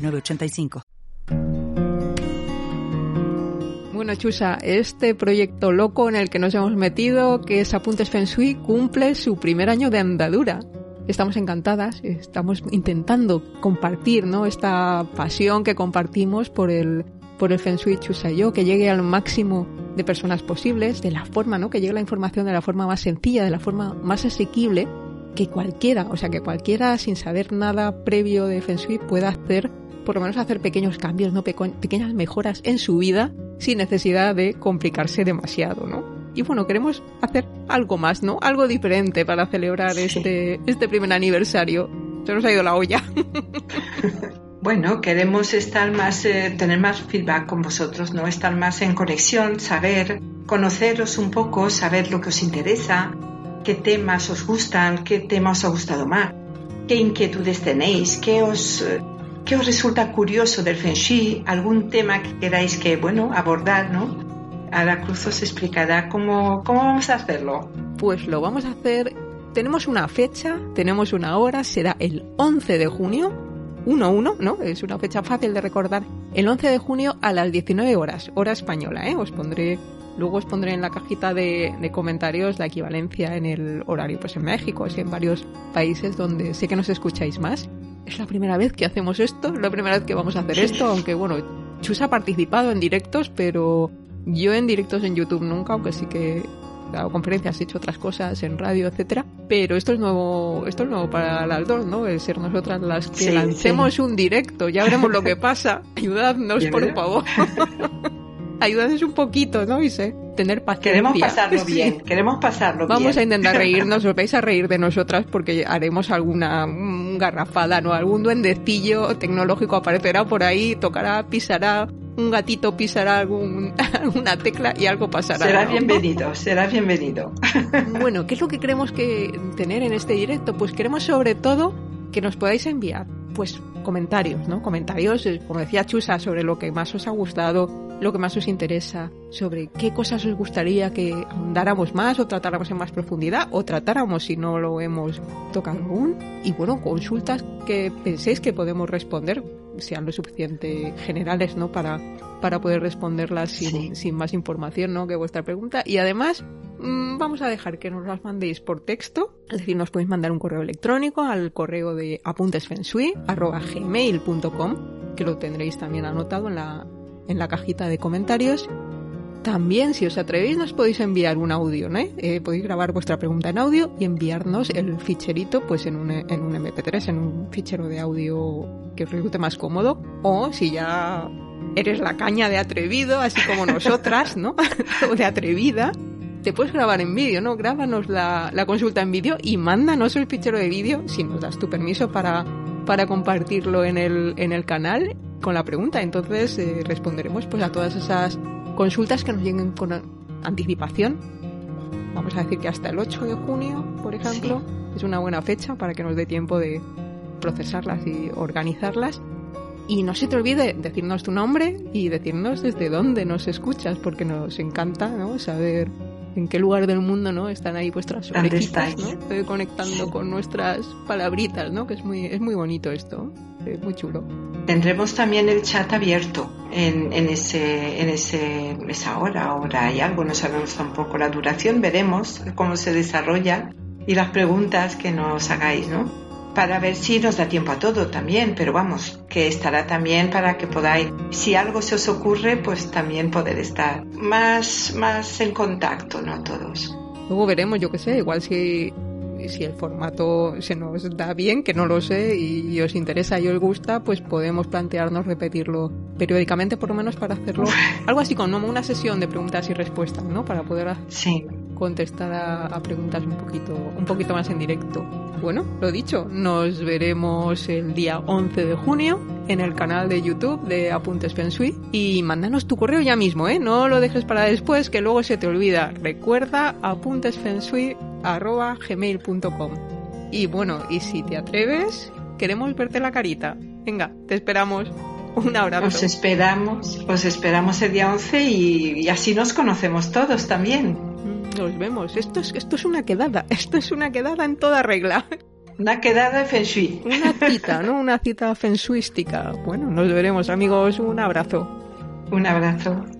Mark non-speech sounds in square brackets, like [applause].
906985. Bueno, Chusa, este proyecto loco en el que nos hemos metido, que es Apuntes Feng Shui, cumple su primer año de andadura. Estamos encantadas, estamos intentando compartir, ¿no? Esta pasión que compartimos por el, por el Chusa y yo, que llegue al máximo de personas posibles, de la forma, ¿no? Que llegue la información de la forma más sencilla, de la forma más asequible, que cualquiera, o sea, que cualquiera sin saber nada previo de Feng Shui pueda hacer, por lo menos hacer pequeños cambios, ¿no? pequeñas mejoras en su vida sin necesidad de complicarse demasiado, ¿no? Y bueno, queremos hacer algo más, ¿no? Algo diferente para celebrar este, este primer aniversario. Se nos ha ido la olla. [laughs] Bueno, queremos estar más, eh, tener más feedback con vosotros, ¿no? Estar más en conexión, saber, conoceros un poco, saber lo que os interesa, qué temas os gustan, qué temas os ha gustado más, qué inquietudes tenéis, qué os, eh, qué os resulta curioso del Feng Shui, algún tema que queráis que, bueno, abordar, ¿no? Ahora Cruz os explicará cómo, cómo vamos a hacerlo. Pues lo vamos a hacer, tenemos una fecha, tenemos una hora, será el 11 de junio 1-1, ¿no? Es una fecha fácil de recordar. El 11 de junio a las 19 horas, hora española, ¿eh? Os pondré, luego os pondré en la cajita de, comentarios la equivalencia en el horario, pues en México, y en varios países donde sé que nos escucháis más. Es la primera vez que hacemos esto, es la primera vez que vamos a hacer esto, aunque bueno, Chus ha participado en directos, pero yo en directos en YouTube nunca, aunque sí que dado conferencias, he hecho otras cosas en radio, etcétera, pero esto es nuevo, esto es nuevo para las dos, ¿no? Es ser nosotras las que lancemos un directo, ya veremos lo que pasa. [laughs] Ayudadnos, por favor. [laughs] Ayudadnos un poquito, ¿no? Y sé, tener paciencia. Queremos pasarlo [laughs] bien, queremos pasarlo Vamos bien. a intentar [laughs] reírnos, os vais a reír de nosotras porque haremos alguna garrafada, ¿no? Algún duendecillo tecnológico aparecerá por ahí, tocará, pisará un gatito pisará algún, [laughs] alguna tecla y algo pasará. Será bienvenido, será bienvenido. Bueno, ¿qué es lo que queremos que tener en este directo? Pues queremos sobre todo que nos podáis enviar pues comentarios, ¿no? Comentarios, eh, como decía Chusa, sobre lo que más os ha gustado, lo que más os interesa, sobre qué cosas os gustaría que ahondáramos más o tratáramos en más profundidad o tratáramos si no lo hemos tocado aún. Y bueno, consultas que penséis que podemos responder sean lo suficiente generales, ¿no? Para, para poder responderlas sin, sin más información, ¿no? Que vuestra pregunta. Y además, mm, vamos a dejar que nos las mandéis por texto. Es decir, nos podéis mandar un correo electrónico al correo de apuntesfensui.gmail.com que lo tendréis también anotado en la, en la cajita de comentarios. También, si os atrevéis, nos podéis enviar un audio, ¿no? Eh, podéis grabar vuestra pregunta en audio y enviarnos el ficherito pues en un, en un MP3, en un fichero de audio que os resulte más cómodo. O si ya eres la caña de atrevido, así como nosotras, ¿no? [laughs] o de atrevida, te puedes grabar en vídeo, ¿no? Grábanos la, la consulta en vídeo y mándanos el fichero de vídeo si nos das tu permiso para, para compartirlo en el, en el canal con la pregunta. Entonces eh, responderemos pues a todas esas consultas que nos lleguen con anticipación. Vamos a decir que hasta el 8 de junio, por ejemplo, es una buena fecha para que nos dé tiempo de procesarlas y organizarlas. Y no se te olvide decirnos tu nombre y decirnos desde dónde nos escuchas, porque nos encanta ¿no? saber en qué lugar del mundo no están ahí vuestras orejitas, ¿no? Conectando con nuestras palabritas, ¿no? Que es muy, es muy bonito esto, es muy chulo. Tendremos también el chat abierto en, en, ese, en ese, esa hora, hora y algo, no sabemos tampoco la duración, veremos cómo se desarrolla y las preguntas que nos hagáis, ¿no? Para ver si nos da tiempo a todo también, pero vamos, que estará también para que podáis, si algo se os ocurre, pues también poder estar más, más en contacto, ¿no? Todos. Luego veremos, yo qué sé, igual si, si el formato se nos da bien, que no lo sé, y, os interesa y os gusta, pues podemos plantearnos repetirlo periódicamente, por lo menos para hacerlo [laughs] algo así como una sesión de preguntas y respuestas, ¿no? Para poder sí contestar a, preguntas un poquito, un poquito más en directo. Bueno, lo dicho, nos veremos el día 11 de junio en el canal de YouTube de Apuntes Feng Shui y mándanos tu correo ya mismo, ¿eh? No lo dejes para después que luego se te olvida. Recuerda apuntesfenshui@gmail.com. Y bueno, y si te atreves, queremos verte la carita. Venga, te esperamos. Un abrazo. Os esperamos, os esperamos el día 11 y, así nos conocemos todos también. Nos vemos. Esto es, esto es una quedada. [laughs] Esto es una quedada en toda regla. Una quedada Feng Shui. Una cita, ¿no? Una cita feng shuística. Bueno, nos veremos, amigos. Un abrazo. Un abrazo.